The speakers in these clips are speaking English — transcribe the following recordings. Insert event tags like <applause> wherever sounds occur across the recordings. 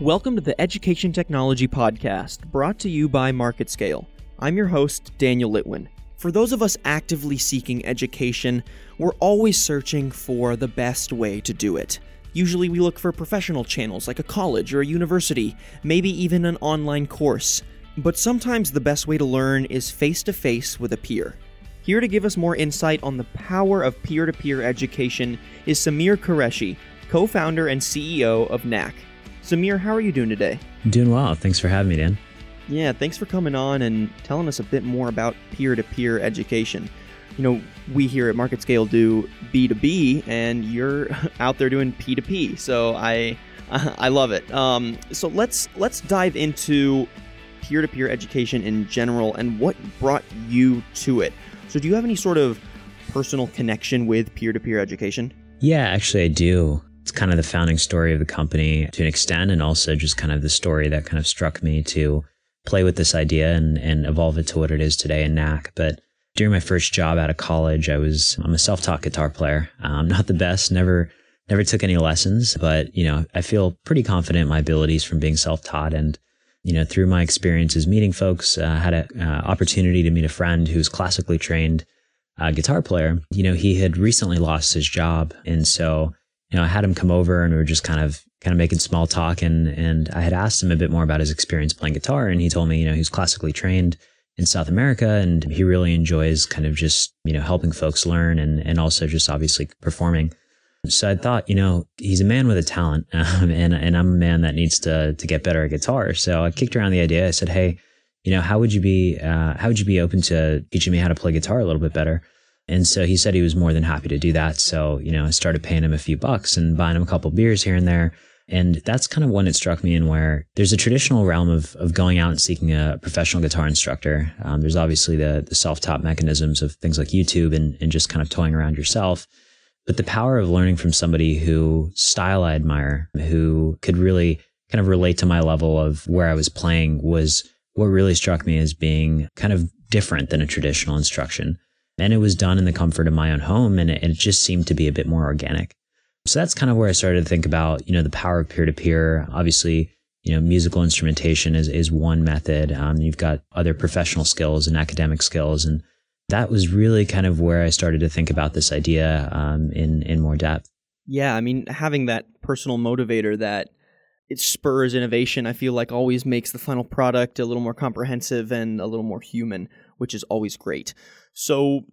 Welcome to the Education Technology Podcast, brought to you by MarketScale. I'm your host, Daniel Litwin. For those of us actively seeking education, we're always searching for the best way to do it. Usually, we look for professional channels like a college or a university, maybe even an online course. But sometimes the best way to learn is face to face with a peer. Here to give us more insight on the power of peer to peer education is Samyr Qureshi, co founder and CEO of Knack. Samyr, how are you doing today? Doing well. Thanks for having me, Dan. Yeah, thanks for coming on and telling us a bit more about peer to peer education. You know, we here at MarketScale do B2B, and you're <laughs> out there doing P2P. So I, <laughs> I love it. Um, so let's let's dive into peer-to-peer education in general and what brought you to it. So do you have any sort of personal connection with peer-to-peer education? Yeah, actually I do. It's kind of the founding story of the company to an extent and also just kind of the story that kind of struck me to play with this idea and, and evolve it to what it is today in Knack. But during my first job out of college, I was I'm a self-taught guitar player. I'm <laughs> not the best, never never took any lessons, but you know, I feel pretty confident in my abilities from being self-taught and you know, through my experiences meeting folks, uh, had an uh, opportunity to meet a friend who's classically trained uh, guitar player. You know, he had recently lost his job, and so you know, I had him come over, and we were just kind of kind of making small talk, and and I had asked him a bit more about his experience playing guitar, and he told me, you know, he's classically trained in South America, and he really enjoys kind of just you know helping folks learn, and and also just obviously performing. So I thought, you know, he's a man with a talent, <laughs> um, and and I'm a man that needs to to get better at guitar. So I kicked around the idea. I said, hey, you know, how would you be uh, how would you be open to teaching me how to play guitar a little bit better? And so he said he was more than happy to do that. So you know, I started paying him a few bucks and buying him a couple beers here and there. And that's kind of when it struck me in where there's a traditional realm of, of going out and seeking a professional guitar instructor. Um, there's obviously the, the self taught mechanisms of things like YouTube and, and just kind of toying around yourself. But the power of learning from somebody who style I admire, who could really kind of relate to my level of where I was playing was what really struck me as being kind of different than a traditional instruction. And it was done in the comfort of my own home and it, it just seemed to be a bit more organic. So that's kind of where I started to think about, you know, the power of peer to peer. Obviously, you know, musical instrumentation is, is one method. Um, you've got other professional skills and academic skills and that was really kind of where I started to think about this idea um, in in more depth. Yeah, I mean, having that personal motivator that it spurs innovation, I feel like always makes the final product a little more comprehensive and a little more human, which is always great. So,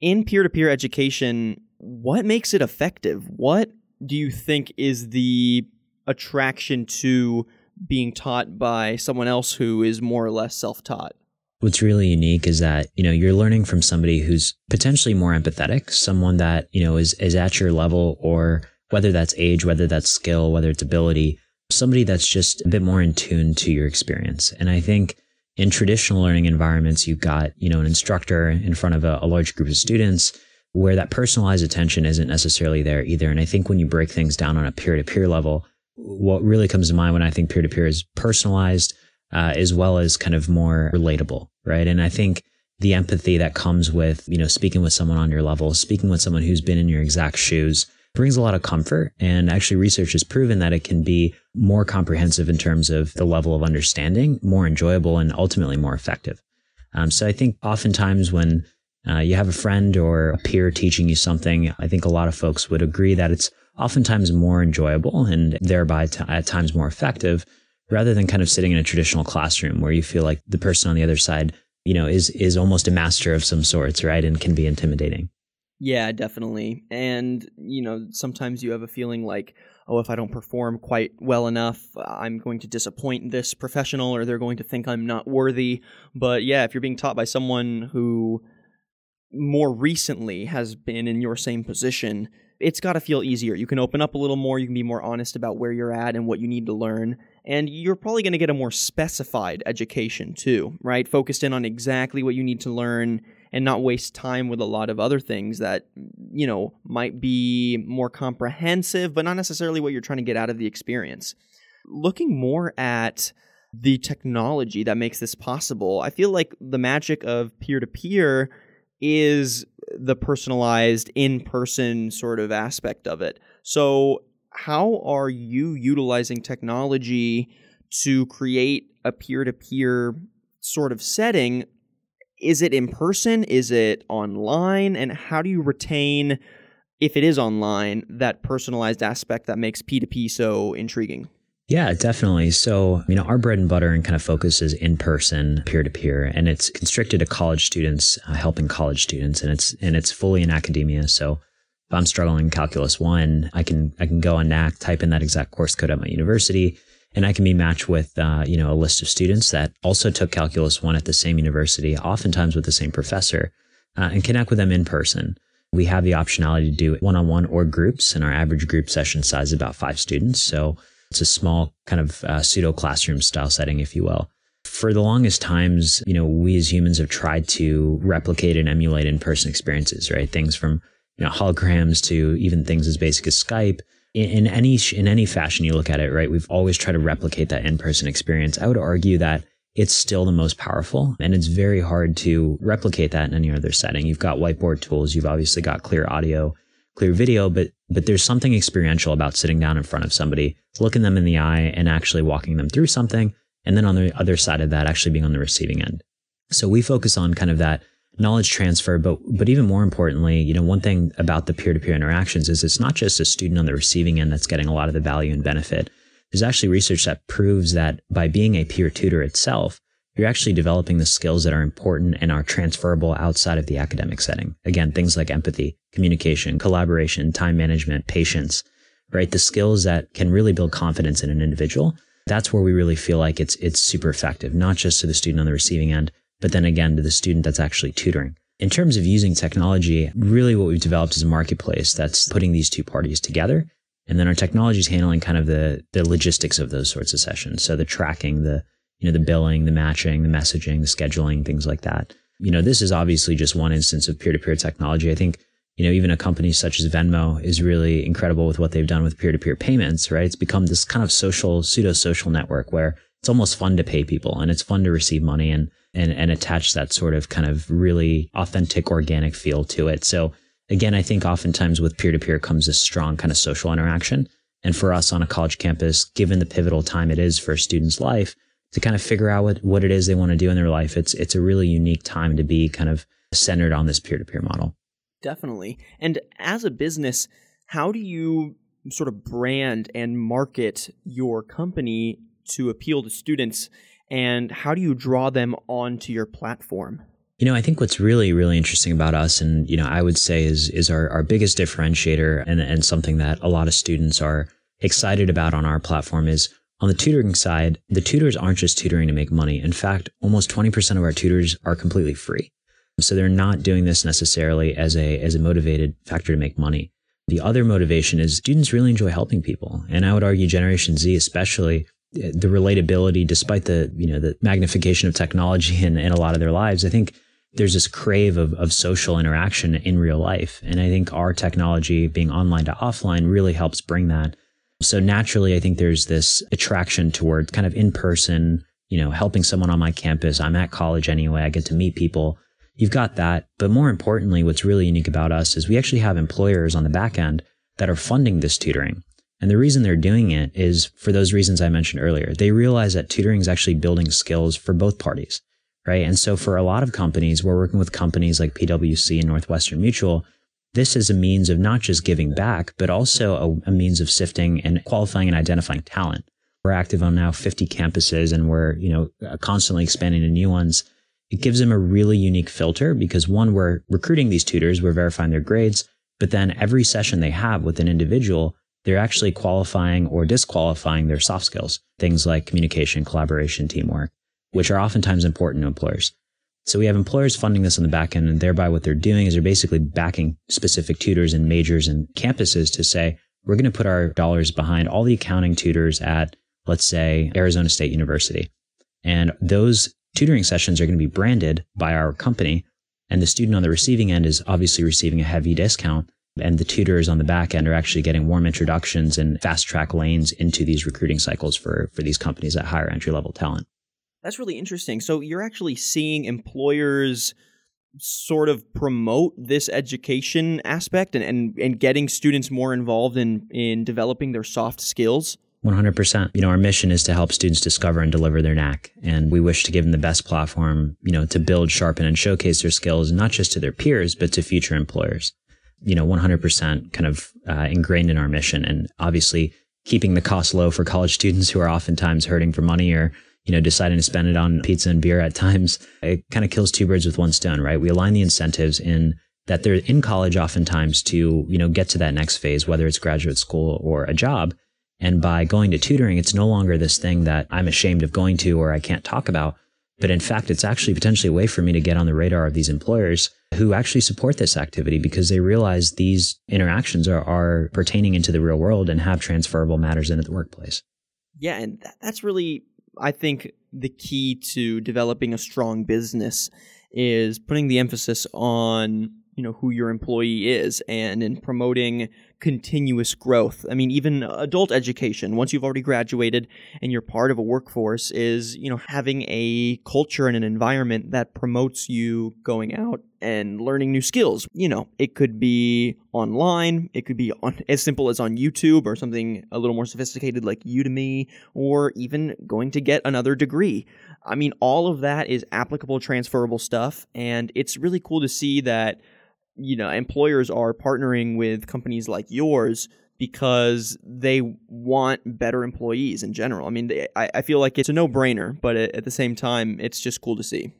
in peer to peer education, what makes it effective? What do you think is the attraction to being taught by someone else who is more or less self taught? What's really unique is that, you know, you're learning from somebody who's potentially more empathetic, someone that, you know, is, is at your level or whether that's age, whether that's skill, whether it's ability, somebody that's just a bit more in tune to your experience. And I think in traditional learning environments, you've got, you know, an instructor in front of a, a large group of students where that personalized attention isn't necessarily there either. And I think when you break things down on a peer to peer level, what really comes to mind when I think peer to peer is personalized, uh, as well as kind of more relatable, right? And I think the empathy that comes with, you know, speaking with someone on your level, speaking with someone who's been in your exact shoes brings a lot of comfort. And actually research has proven that it can be more comprehensive in terms of the level of understanding, more enjoyable and ultimately more effective. Um, so I think oftentimes when uh, you have a friend or a peer teaching you something, I think a lot of folks would agree that it's oftentimes more enjoyable and thereby t- at times more effective rather than kind of sitting in a traditional classroom where you feel like the person on the other side, you know, is is almost a master of some sorts, right? And can be intimidating. Yeah, definitely. And, you know, sometimes you have a feeling like, oh, if I don't perform quite well enough, I'm going to disappoint this professional or they're going to think I'm not worthy. But yeah, if you're being taught by someone who more recently has been in your same position, it's got to feel easier. You can open up a little more, you can be more honest about where you're at and what you need to learn, and you're probably going to get a more specified education too, right? Focused in on exactly what you need to learn and not waste time with a lot of other things that, you know, might be more comprehensive, but not necessarily what you're trying to get out of the experience. Looking more at the technology that makes this possible, I feel like the magic of peer to peer is the personalized in person sort of aspect of it. So, how are you utilizing technology to create a peer to peer sort of setting? Is it in person? Is it online? And how do you retain, if it is online, that personalized aspect that makes P2P so intriguing? Yeah, definitely. So, you know, our bread and butter and kind of focus is in person, peer to peer, and it's constricted to college students, uh, helping college students, and it's and it's fully in academia. So, if I'm struggling in calculus one, I can I can go on Knack, type in that exact course code at my university, and I can be matched with uh, you know a list of students that also took calculus one at the same university, oftentimes with the same professor, uh, and connect with them in person. We have the optionality to do one on one or groups, and our average group session size is about five students. So it's a small kind of uh, pseudo classroom style setting, if you will. For the longest times, you know, we as humans have tried to replicate and emulate in person experiences, right? Things from you know holograms to even things as basic as Skype in, in any in any fashion you look at it, right? We've always tried to replicate that in-person experience. I would argue that it's still the most powerful and it's very hard to replicate that in any other setting. You've got whiteboard tools, you've obviously got clear audio, clear video, but but there's something experiential about sitting down in front of somebody, looking them in the eye and actually walking them through something and then on the other side of that actually being on the receiving end. So we focus on kind of that knowledge transfer but but even more importantly you know one thing about the peer-to-peer interactions is it's not just a student on the receiving end that's getting a lot of the value and benefit. There's actually research that proves that by being a peer tutor itself you're actually developing the skills that are important and are transferable outside of the academic setting. Again things like empathy communication collaboration time management patience right? The skills that can really build confidence in an individual that's where we really feel like it's it's super effective not just to the student on the receiving end but then again to the student that's actually tutoring. In terms of using technology, really what we've developed is a marketplace that's putting these two parties together. And then our technology is handling kind of the, the logistics of those sorts of sessions. So the tracking, the, you know, the billing, the matching, the messaging, the scheduling, things like that. You know, this is obviously just one instance of peer-to-peer technology. I think, you know, even a company such as Venmo is really incredible with what they've done with peer-to-peer payments, right? It's become this kind of social, pseudo social network where it's almost fun to pay people and it's fun to receive money and and and attach that sort of kind of really authentic organic feel to it. So again, I think oftentimes with peer to peer comes this strong kind of social interaction. And for us on a college campus, given the pivotal time it is for a student's life, to kind of figure out what, what it is they want to do in their life, it's it's a really unique time to be kind of centered on this peer to peer model. Definitely. And as a business, how do you sort of brand and market your company to appeal to students and how do you draw them onto your platform? You know, I think what's really, really interesting about us, and you know, I would say is is our, our biggest differentiator and, and something that a lot of students are excited about on our platform is on the tutoring side, the tutors aren't just tutoring to make money. In fact, almost 20% of our tutors are completely free. So they're not doing this necessarily as a as a motivated factor to make money. The other motivation is students really enjoy helping people. And I would argue Generation Z especially the relatability, despite the you know the magnification of technology in, in a lot of their lives, I think there's this crave of, of social interaction in real life. And I think our technology being online to offline really helps bring that. So naturally, I think there's this attraction toward kind of in person, you know, helping someone on my campus. I'm at college anyway. I get to meet people. You've got that. But more importantly, what's really unique about us is we actually have employers on the back end that are funding this tutoring. And the reason they're doing it is for those reasons I mentioned earlier. They realize that tutoring is actually building skills for both parties, right? And so for a lot of companies, we're working with companies like PwC and Northwestern Mutual. This is a means of not just giving back, but also a, a means of sifting and qualifying and identifying talent. We're active on now 50 campuses and we're, you know, uh, constantly expanding to new ones. It gives them a really unique filter because one, we're recruiting these tutors, we're verifying their grades, but then every session they have with an individual, they're actually qualifying or disqualifying their soft skills, things like communication, collaboration, teamwork, which are oftentimes important to employers. So we have employers funding this on the back end, and thereby what they're doing is they're basically backing specific tutors and majors and campuses to say, we're going to put our dollars behind all the accounting tutors at, let's say, Arizona State University. And those tutoring sessions are going to be branded by our company. And the student on the receiving end is obviously receiving a heavy discount and the tutors on the back end are actually getting warm introductions and fast track lanes into these recruiting cycles for, for these companies that hire entry level talent. That's really interesting. So you're actually seeing employers sort of promote this education aspect and, and, and getting students more involved in, in developing their soft skills? 100%. You know, our mission is to help students discover and deliver their knack. And we wish to give them the best platform, you know, to build, sharpen, and showcase their skills, not just to their peers, but to future employers. You know, 100% kind of uh, ingrained in our mission. And obviously, keeping the cost low for college students who are oftentimes hurting for money or you know, deciding to spend it on pizza and beer at <laughs> times, it kind of kills two birds with one stone, right? We align the incentives in that they're in college oftentimes to, you know, get to that next phase, whether it's graduate school or a job. And by going to tutoring, it's no longer this thing that I'm ashamed of going to or I can't talk about. But in fact, it's actually potentially a way for me to get on the radar of these employers who actually support this activity because they realize these interactions are, are pertaining into the real world and have transferable matters into the workplace. Yeah, and that's really I think the key to developing a strong business is putting the emphasis on you know who your employee is and in promoting continuous growth. I mean even adult education once you've already graduated and you're part of a workforce is you know having a culture and an environment that promotes you going out and learning new skills. You know it could be online it could be on as simple as on youtube or something a little more sophisticated like udemy or even going to get another degree. I mean all of that is applicable transferable stuff and it's really cool to see that you know employers are partnering with companies like yours because they want better employees in general. I mean, they, I, I feel like it's a no brainer, but at the same time, it's just cool to see.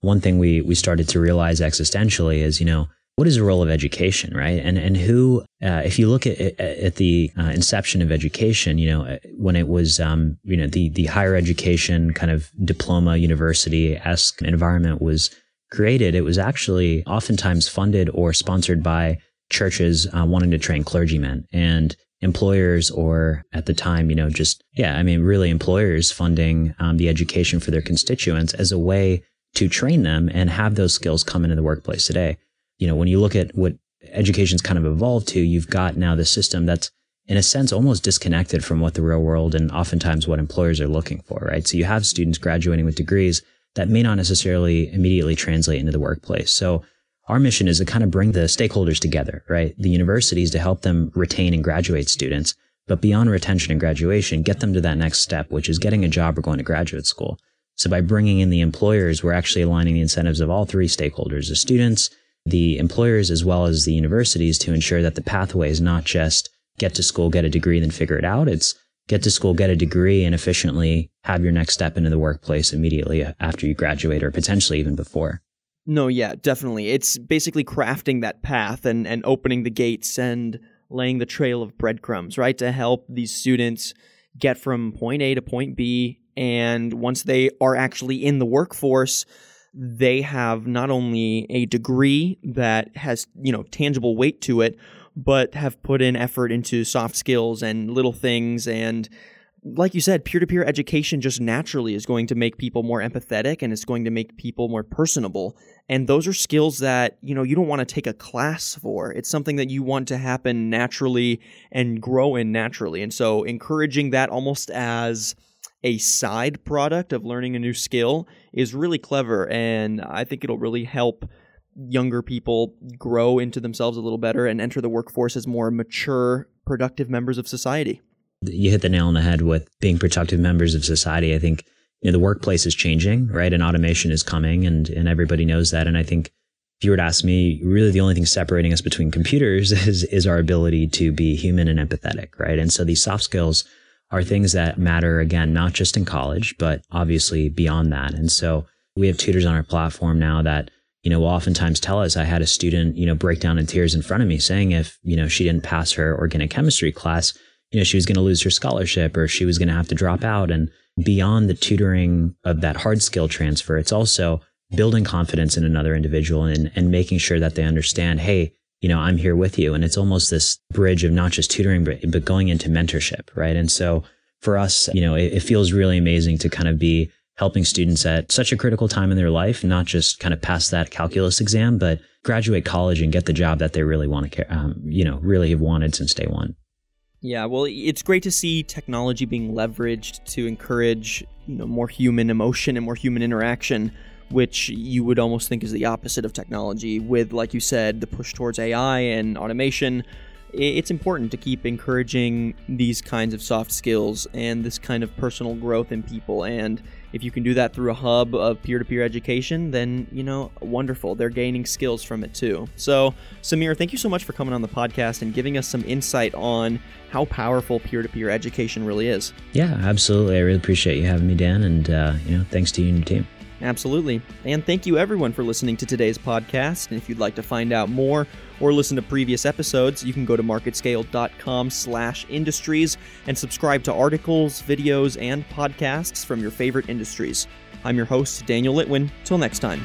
One thing we we started to realize existentially is, you know, what is the role of education, right? And and who, uh, if you look at at the uh, inception of education, you know, when it was, um, you know, the the higher education kind of diploma university esque environment was created, it was actually oftentimes funded or sponsored by churches uh, wanting to train clergymen and employers or at the time, you know, just, yeah, I mean, really employers funding um, the education for their constituents as a way to train them and have those skills come into the workplace today. You know, when you look at what education's kind of evolved to, you've got now the system that's in a sense almost disconnected from what the real world and oftentimes what employers are looking for, right? So you have students graduating with degrees that may not necessarily immediately translate into the workplace. So our mission is to kind of bring the stakeholders together, right? The universities to help them retain and graduate students, but beyond retention and graduation, get them to that next step, which is getting a job or going to graduate school. So by bringing in the employers, we're actually aligning the incentives of all three stakeholders, the students, the employers, as well as the universities to ensure that the pathway is not just get to school, get a degree, then figure it out. It's get to school, get a degree, and efficiently have your next step into the workplace immediately after you graduate or potentially even before. No, yeah, definitely. It's basically crafting that path and, and opening the gates and laying the trail of breadcrumbs, right? To help these students get from point A to point B. And once they are actually in the workforce, they have not only a degree that has, you know, tangible weight to it, but have put in effort into soft skills and little things and like you said, peer to peer education just naturally is going to make people more empathetic and it's going to make people more personable. And those are skills that, you know, you don't want to take a class for. It's something that you want to happen naturally and grow in naturally. And so encouraging that almost as a side product of learning a new skill is really clever. And I think it'll really help younger people grow into themselves a little better and enter the workforce as more mature, productive members of society. You hit the nail on the head with being productive members of society. I think you know, the workplace is changing, right? And automation is coming and, and everybody knows that. And I think if you were to ask me, really the only thing separating us between computers <laughs> is, is our ability to be human and empathetic, right? And so these soft skills are things that matter again, not just in college, but obviously beyond that. And so we have tutors on our platform now that you know, will oftentimes tell us I had a student, you know, break down in tears in front of me saying if, you know, she didn't pass her organic chemistry class, you know, she was going to lose her scholarship or she was going to have to drop out. And beyond the tutoring of that hard skill transfer, it's also building confidence in another individual and, and making sure that they understand, hey, you know, I'm here with you. And it's almost this bridge of not just tutoring, but, but going into mentorship, right? And so for us, you know, it, it feels really amazing to kind of be helping students at such a critical time in their life, not just kind of pass that calculus exam, but graduate college and get the job that they really want to, um, you know, really have wanted since day one. Yeah, well, it's great to see technology being leveraged to encourage, you know, more human emotion and more human interaction which you would almost think is the opposite of technology. With, like you said, the push towards AI and automation, it's important to keep encouraging these kinds of soft skills and this kind of personal growth in people. And if you can do that through a hub of peer to peer education, then, you know, wonderful. They're gaining skills from it too. So, Samyr, thank you so much for coming on the podcast and giving us some insight on how powerful peer to peer education really is. Yeah, absolutely. I really appreciate you having me, Dan. And, uh, you know, thanks to you and your team. Absolutely. And thank you everyone for listening to today's podcast. And if you'd like to find out more or listen to previous episodes, you can go to marketscale.com slash industries and subscribe to articles, videos, and podcasts from your favorite industries. I'm your host, Daniel Litwin. Till next time.